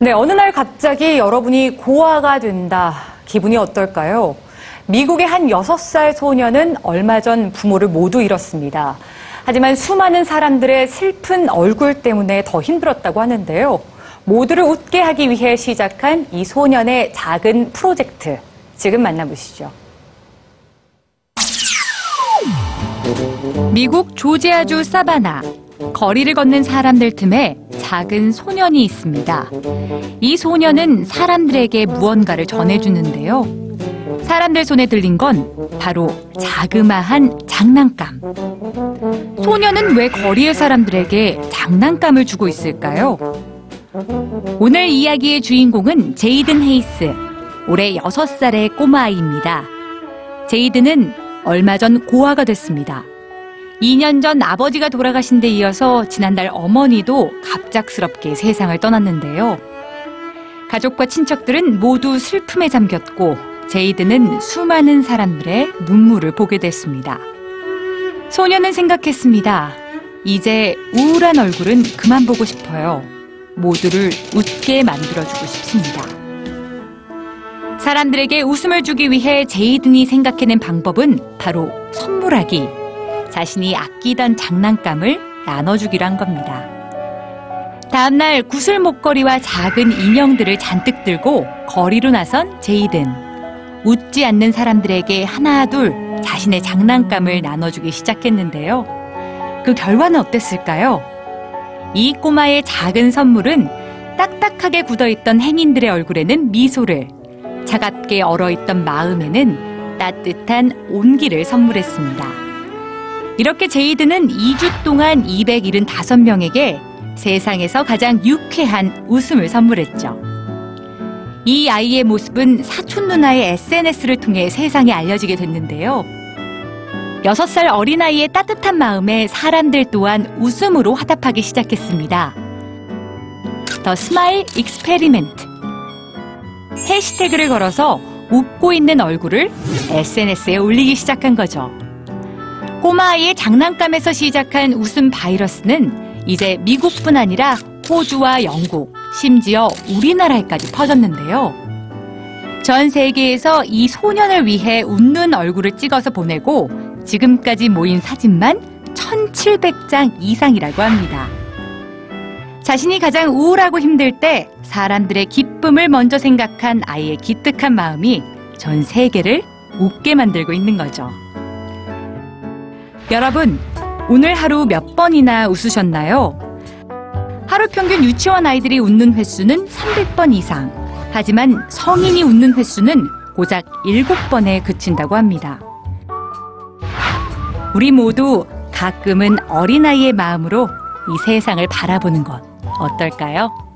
네, 어느 날 갑자기 여러분이 고아가 된다. 기분이 어떨까요? 미국의 한 6살 소녀는 얼마 전 부모를 모두 잃었습니다. 하지만 수많은 사람들의 슬픈 얼굴 때문에 더 힘들었다고 하는데요. 모두를 웃게 하기 위해 시작한 이 소년의 작은 프로젝트. 지금 만나보시죠. 미국 조지아주 사바나. 거리를 걷는 사람들 틈에 작은 소년이 있습니다. 이 소년은 사람들에게 무언가를 전해주는데요. 사람들 손에 들린 건 바로 자그마한 장난감. 소년은 왜 거리의 사람들에게 장난감을 주고 있을까요? 오늘 이야기의 주인공은 제이든 헤이스. 올해 6살의 꼬마아이입니다. 제이든은 얼마 전 고아가 됐습니다. 2년 전 아버지가 돌아가신 데 이어서 지난달 어머니도 갑작스럽게 세상을 떠났는데요. 가족과 친척들은 모두 슬픔에 잠겼고 제이드는 수많은 사람들의 눈물을 보게 됐습니다. 소녀는 생각했습니다. 이제 우울한 얼굴은 그만 보고 싶어요. 모두를 웃게 만들어주고 싶습니다. 사람들에게 웃음을 주기 위해 제이든이 생각해낸 방법은 바로 선물하기. 자신이 아끼던 장난감을 나눠주기로 한 겁니다. 다음날 구슬 목걸이와 작은 인형들을 잔뜩 들고 거리로 나선 제이든. 웃지 않는 사람들에게 하나 둘 자신의 장난감을 나눠주기 시작했는데요. 그 결과는 어땠을까요? 이 꼬마의 작은 선물은 딱딱하게 굳어있던 행인들의 얼굴에는 미소를, 차갑게 얼어있던 마음에는 따뜻한 온기를 선물했습니다. 이렇게 제이드는 2주 동안 275명에게 세상에서 가장 유쾌한 웃음을 선물했죠. 이 아이의 모습은 사촌 누나의 SNS를 통해 세상에 알려지게 됐는데요. 6살 어린아이의 따뜻한 마음에 사람들 또한 웃음으로 화답하기 시작했습니다. The Smile Experiment. 해시태그를 걸어서 웃고 있는 얼굴을 SNS에 올리기 시작한 거죠. 꼬마아이의 장난감에서 시작한 웃음 바이러스는 이제 미국뿐 아니라 호주와 영국, 심지어 우리나라에까지 퍼졌는데요. 전 세계에서 이 소년을 위해 웃는 얼굴을 찍어서 보내고 지금까지 모인 사진만 1,700장 이상이라고 합니다. 자신이 가장 우울하고 힘들 때 사람들의 기쁨을 먼저 생각한 아이의 기특한 마음이 전 세계를 웃게 만들고 있는 거죠. 여러분, 오늘 하루 몇 번이나 웃으셨나요? 하루 평균 유치원 아이들이 웃는 횟수는 300번 이상. 하지만 성인이 웃는 횟수는 고작 7번에 그친다고 합니다. 우리 모두 가끔은 어린아이의 마음으로 이 세상을 바라보는 것 어떨까요?